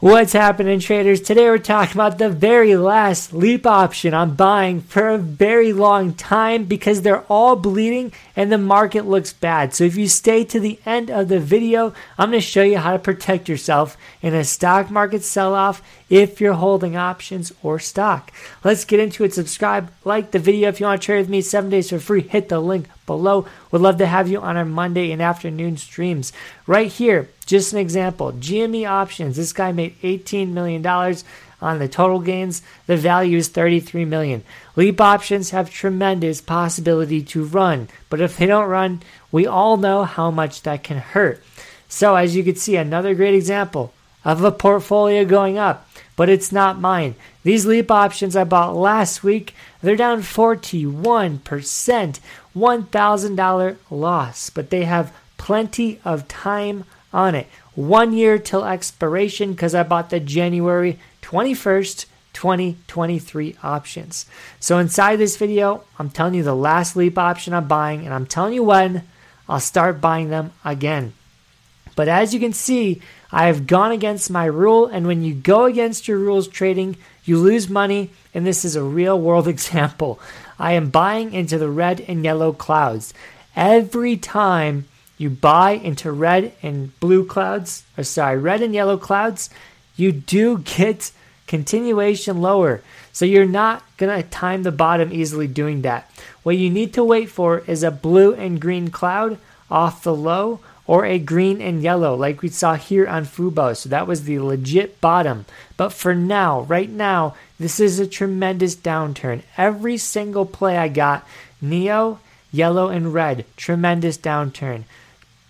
What's happening, traders? Today we're talking about the very last leap option I'm buying for a very long time because they're all bleeding and the market looks bad. So if you stay to the end of the video, I'm going to show you how to protect yourself in a stock market sell off if you're holding options or stock. Let's get into it. Subscribe, like the video if you want to trade with me seven days for free. Hit the link below. Would love to have you on our Monday and afternoon streams. Right here, just an example GME options. This guy made $18 million on the total gains. The value is 33 million. Leap options have tremendous possibility to run, but if they don't run, we all know how much that can hurt. So as you can see, another great example of a portfolio going up, but it's not mine. These leap options I bought last week, they're down 41%, $1,000 loss, but they have plenty of time on it. One year till expiration because I bought the January 21st, 2023 options. So inside this video, I'm telling you the last leap option I'm buying, and I'm telling you when I'll start buying them again. But as you can see, I have gone against my rule, and when you go against your rules trading, you lose money, and this is a real world example. I am buying into the red and yellow clouds. Every time you buy into red and blue clouds, or sorry, red and yellow clouds, you do get continuation lower. So you're not going to time the bottom easily doing that. What you need to wait for is a blue and green cloud off the low or a green and yellow like we saw here on Fubo. So that was the legit bottom. But for now, right now, this is a tremendous downturn. Every single play I got, NIO, yellow and red, tremendous downturn.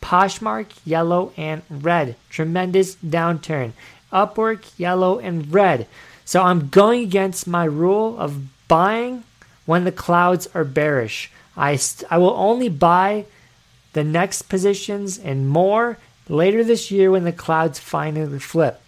Poshmark, yellow and red, tremendous downturn. Upwork, yellow and red. So I'm going against my rule of buying when the clouds are bearish. I, st- I will only buy the next positions and more later this year when the clouds finally flip.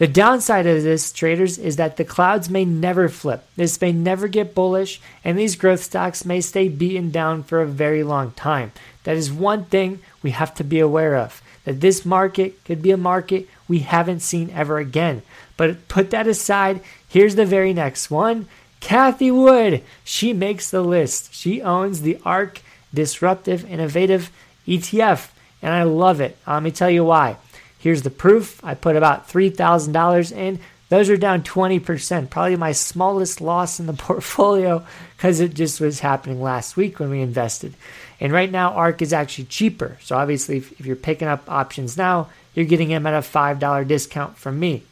The downside of this, traders, is that the clouds may never flip. This may never get bullish, and these growth stocks may stay beaten down for a very long time. That is one thing we have to be aware of. That this market could be a market we haven't seen ever again. But put that aside, here's the very next one. Cathie Wood, she makes the list. She owns the ARK Disruptive Innovative ETF, and I love it. Let me tell you why. Here's the proof. I put about $3,000 in. Those are down 20%, probably my smallest loss in the portfolio because it just was happening last week when we invested. And right now, ARK is actually cheaper. So obviously, if, if you're picking up options now, you're getting them at a $5 discount from me.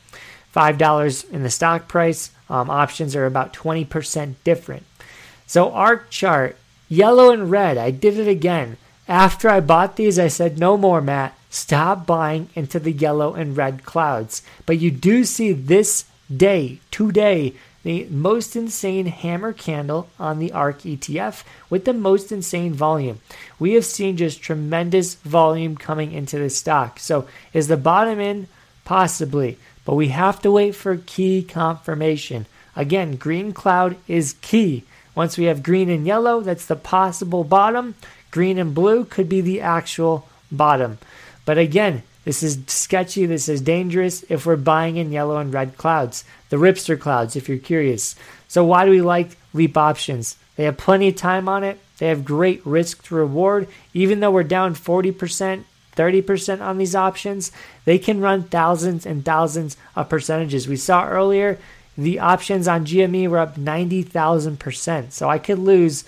$5 in the stock price. Um, options are about 20% different. So ARK chart, yellow and red. I did it again. After I bought these, I said, no more, Matt. Stop buying into the yellow and red clouds. But you do see this day, today, the most insane hammer candle on the ARK ETF with the most insane volume. We have seen just tremendous volume coming into the stock. So, is the bottom in? Possibly. But we have to wait for key confirmation. Again, green cloud is key. Once we have green and yellow, that's the possible bottom. Green and blue could be the actual bottom. But again, this is sketchy, this is dangerous if we're buying in yellow and red clouds, the Ripster clouds, if you're curious. So, why do we like Leap options? They have plenty of time on it, they have great risk to reward. Even though we're down 40%, 30% on these options, they can run thousands and thousands of percentages. We saw earlier the options on GME were up 90,000%. So I could lose,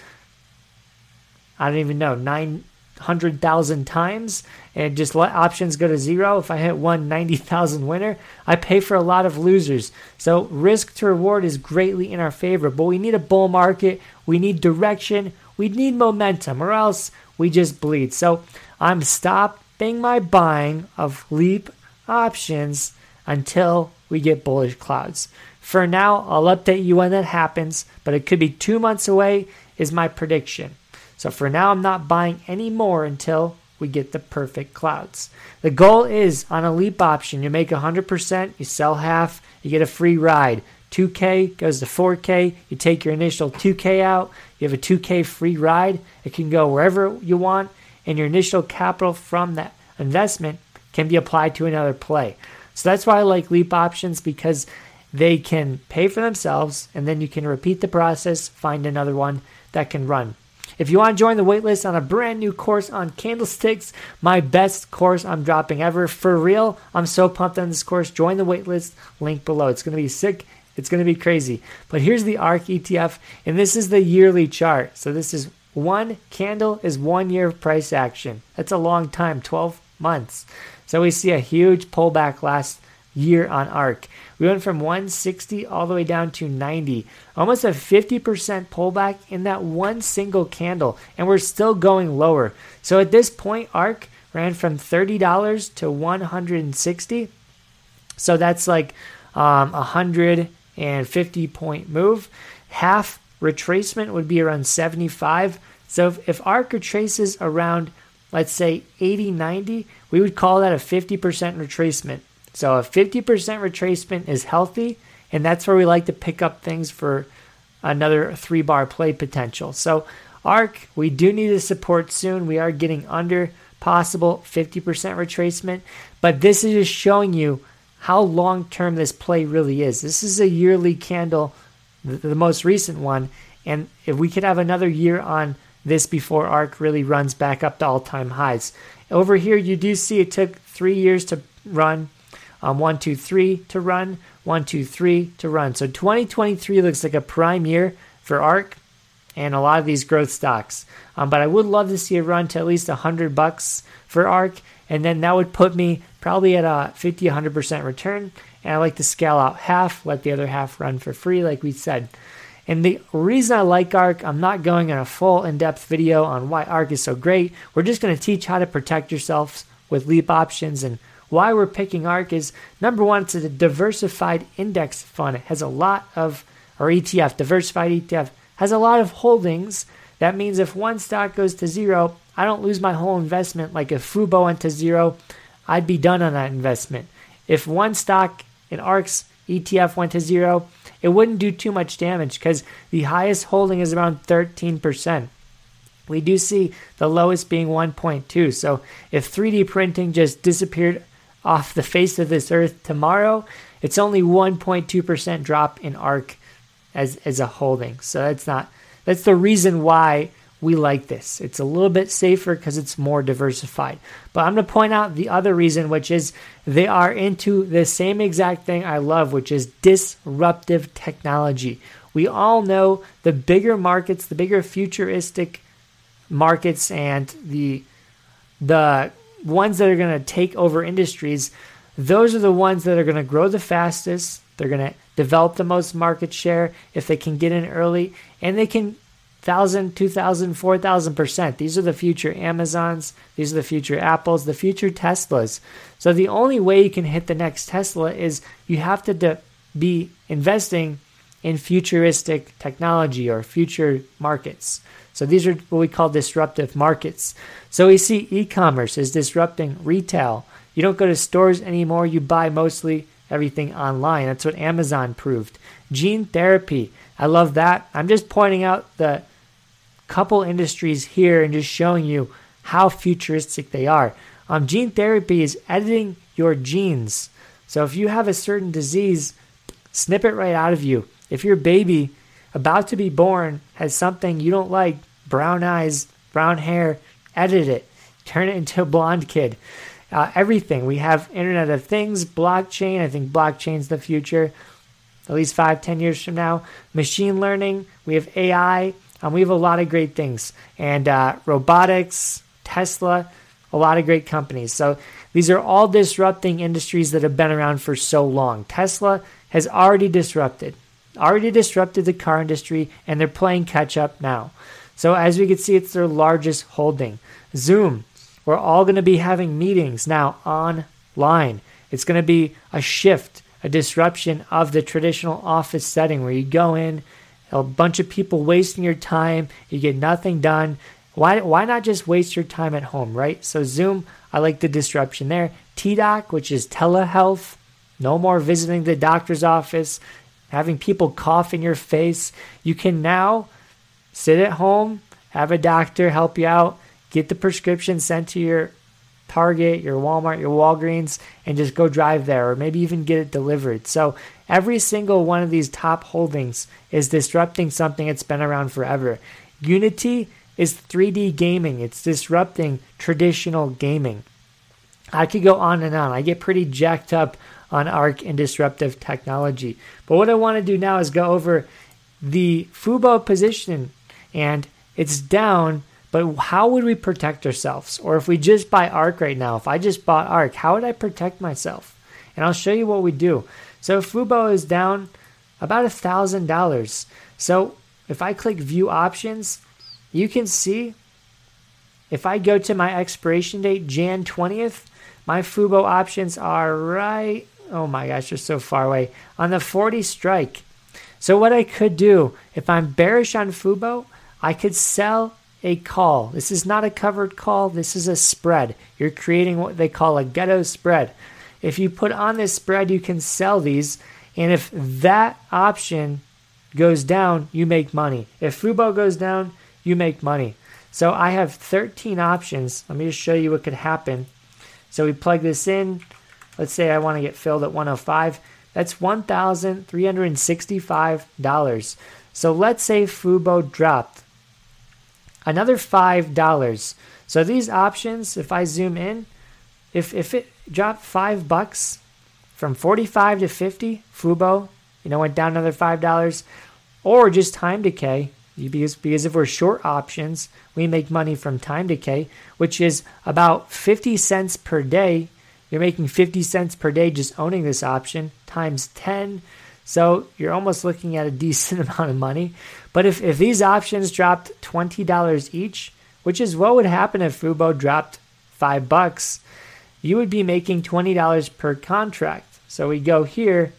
I don't even know, nine, hundred thousand times and just let options go to zero. If I hit one one ninety thousand winner, I pay for a lot of losers. So risk to reward is greatly in our favor. But we need a bull market. We need direction. We need momentum, or else we just bleed. So I'm stopping my buying of leap options until we get bullish clouds. For now, I'll update you when that happens, but it could be two months away, is my prediction. So for now, I'm not buying any more until we get the perfect clouds. The goal is on a leap option, you make 100%, you sell half, you get a free ride. 2K goes to 4K, you take your initial 2K out, you have a 2K free ride. It can go wherever you want, and your initial capital from that investment can be applied to another play. So that's why I like Leap Options because they can pay for themselves and then you can repeat the process, find another one that can run. If you want to join the waitlist on a brand new course on candlesticks, my best course I'm dropping ever, for real, I'm so pumped on this course. Join the waitlist, link below. It's going to be sick. It's going to be crazy. But here's the ARK ETF, and this is the yearly chart. So this is one candle is one year of price action. That's a long time, 12 months. So we see a huge pullback last year on ARK. We went from 160 all the way down to 90, almost a 50% pullback in that one single candle, and we're still going lower. So at this point, ARK ran from $30 to 160. So that's like um, a 150 point move. Half retracement would be around 75. So if, if ARK retraces around, let's say 80, 90, we would call that a 50% retracement. So a 50% retracement is healthy, and that's where we like to pick up things for another three bar play potential. So ARK, we do need to support soon. We are getting under possible 50% retracement, but this is just showing you how long term this play really is. This is a yearly candle, the most recent one, and if we could have another year on this before ARK really runs back up to all time highs. Over here, you do see it took three years to run um, one, two, three to run, one, two, three to run. So 2023 looks like a prime year for ARK and a lot of these growth stocks. Um, but I would love to see it run to at least 100 bucks for ARK, and then that would put me probably at a 50, 100% return. And I like to scale out half, let the other half run for free, like we said. And the reason I like ARK, I'm not going in a full in depth video on why ARK is so great. We're just going to teach how to protect yourselves with leap options and why we're picking ARK is number one, it's a diversified index fund. It has a lot of, or ETF, diversified ETF, has a lot of holdings. That means if one stock goes to zero, I don't lose my whole investment. Like if Fubo went to zero, I'd be done on that investment. If one stock in ARK's ETF went to zero, it wouldn't do too much damage because the highest holding is around 13%. We do see the lowest being 1.2. So if 3D printing just disappeared off the face of this earth tomorrow, it's only 1.2% drop in ARK as, as a holding. So that's not, that's the reason why we like this. It's a little bit safer because it's more diversified. But I'm going to point out the other reason, which is they are into the same exact thing I love, which is disruptive technology. We all know the bigger markets, the bigger futuristic markets, and the the ones that are going to take over industries, those are the ones that are going to grow the fastest. They're going to develop the most market share if they can get in early, and they can thousand, two thousand, four thousand percent. These are the future Amazons. These are the future Apples. The future Teslas. So the only way you can hit the next Tesla is you have to de- be investing in futuristic technology or future markets. So these are what we call disruptive markets. So we see e commerce is disrupting retail. You don't go to stores anymore, you buy mostly everything online. That's what Amazon proved. Gene therapy, I love that. I'm just pointing out the couple industries here and just showing you how futuristic they are. Um, gene therapy is editing your genes. So if you have a certain disease, snip it right out of you. If your baby about to be born has something you don't like, brown eyes, brown hair, edit it, turn it into a blonde kid. Uh, everything. We have Internet of Things, blockchain. I think blockchain's the future, at least five, ten years from now. Machine learning. We have AI. Um, we have a lot of great things. And uh, robotics, Tesla, a lot of great companies. So these are all disrupting industries that have been around for so long. Tesla has already disrupted already disrupted the car industry and they're playing catch up now. So, as we can see, it's their largest holding. Zoom, we're all going to be having meetings now online. It's going to be a shift, a disruption of the traditional office setting where you go in, a bunch of people wasting your time, you get nothing done. Why, why not just waste your time at home, right? So, Zoom, I like the disruption there. TDOC, which is telehealth, no more visiting the doctor's office having people cough in your face. You can now sit at home, have a doctor help you out, get the prescription sent to your Target, your Walmart, your Walgreens, and just go drive there, or maybe even get it delivered. So every single one of these top holdings is disrupting something that's been around forever. Unity is 3D gaming, it's disrupting traditional gaming. I could go on and on. I get pretty jacked up on ARK and disruptive technology. But what I want to do now is go over the Fubo position and it's down, but how would we protect ourselves? Or if we just buy ARK right now, if I just bought ARK, how would I protect myself? And I'll show you what we do. So Fubo is down about a thousand dollars. So if I click view options, you can see if I go to my expiration date, Jan 20th, my Fubo options are right, oh my gosh, you're so far away, on the 40 strike. So, what I could do, if I'm bearish on Fubo, I could sell a call. This is not a covered call, this is a spread. You're creating what they call a ghetto spread. If you put on this spread, you can sell these. And if that option goes down, you make money. If Fubo goes down, you make money. So I have 13 options. Let me just show you what could happen. So we plug this in. Let's say I want to get filled at 105. That's $1,365. So let's say Fubo dropped another $5. So these options, if I zoom in, if, if it dropped 5 bucks from 45 to 50, Fubo, you know, went down another $5, or just time decay, because, because if we're short options, we make money from time decay, which is about 50 cents per day. You're making 50 cents per day just owning this option times 10. So you're almost looking at a decent amount of money. But if, if these options dropped $20 each, which is what would happen if Fubo dropped five bucks, you would be making $20 per contract. So we go here.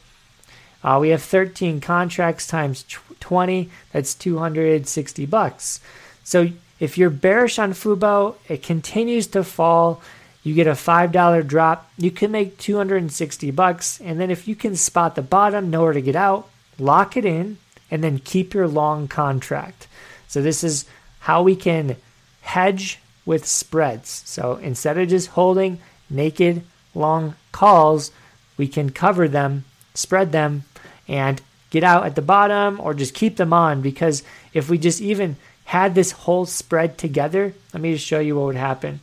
Uh, we have 13 contracts times 20. That's 260 bucks. So if you're bearish on Fubo, it continues to fall. You get a $5 drop, you can make 260 bucks. And then if you can spot the bottom, know where to get out, lock it in, and then keep your long contract. So this is how we can hedge with spreads. So instead of just holding naked long calls, we can cover them, spread them, and get out at the bottom or just keep them on because if we just even had this whole spread together, let me just show you what would happen.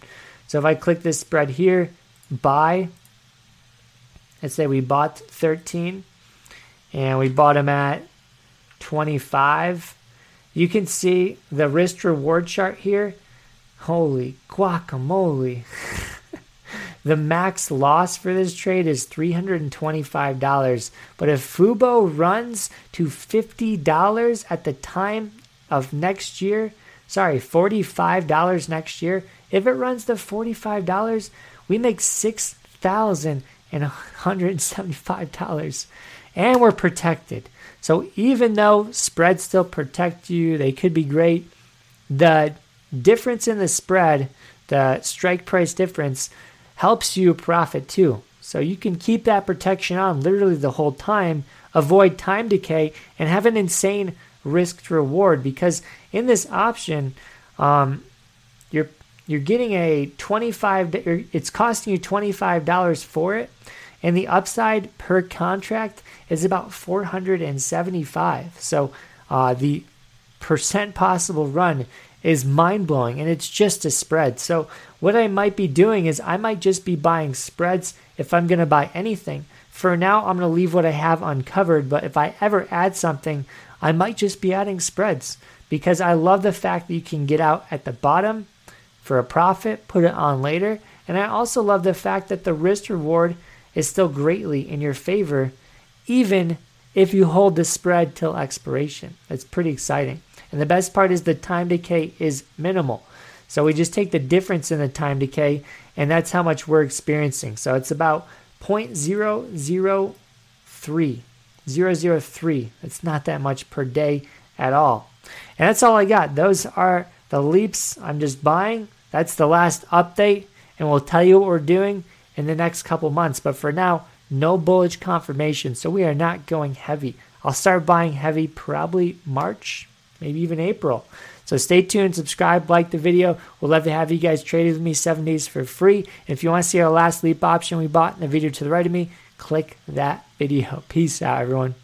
So if I click this spread here, buy, let's say we bought 13 and we bought them at 25, you can see the risk reward chart here. Holy guacamole. The max loss for this trade is $325. But if Fubo runs to $50 at the time of next year, sorry, $45 next year, if it runs to $45, we make $6,175 and we're protected. So even though spreads still protect you, they could be great, the difference in the spread, the strike price difference, helps you profit too. So you can keep that protection on literally the whole time, avoid time decay, and have an insane risk to reward because in this option, um, you're you're getting a 25 it's costing you $25 for it and the upside per contract is about 475 so uh, the percent possible run is mind blowing and it's just a spread. So, what I might be doing is I might just be buying spreads if I'm going to buy anything. For now, I'm going to leave what I have uncovered, but if I ever add something, I might just be adding spreads because I love the fact that you can get out at the bottom for a profit, put it on later. And I also love the fact that the risk reward is still greatly in your favor, even if you hold the spread till expiration. It's pretty exciting. And the best part is the time decay is minimal. So we just take the difference in the time decay, and that's how much we're experiencing. So it's about 0.003. 003. It's not that much per day at all. And that's all I got. Those are the leaps I'm just buying. That's the last update, and we'll tell you what we're doing in the next couple months. But for now, no bullish confirmation, so we are not going heavy. I'll start buying heavy probably March, maybe even April. So stay tuned, subscribe, like the video. We'll love to have you guys trade with me seven days for free. If you want to see our last leap option we bought in the video to the right of me, click that video. Peace out, everyone.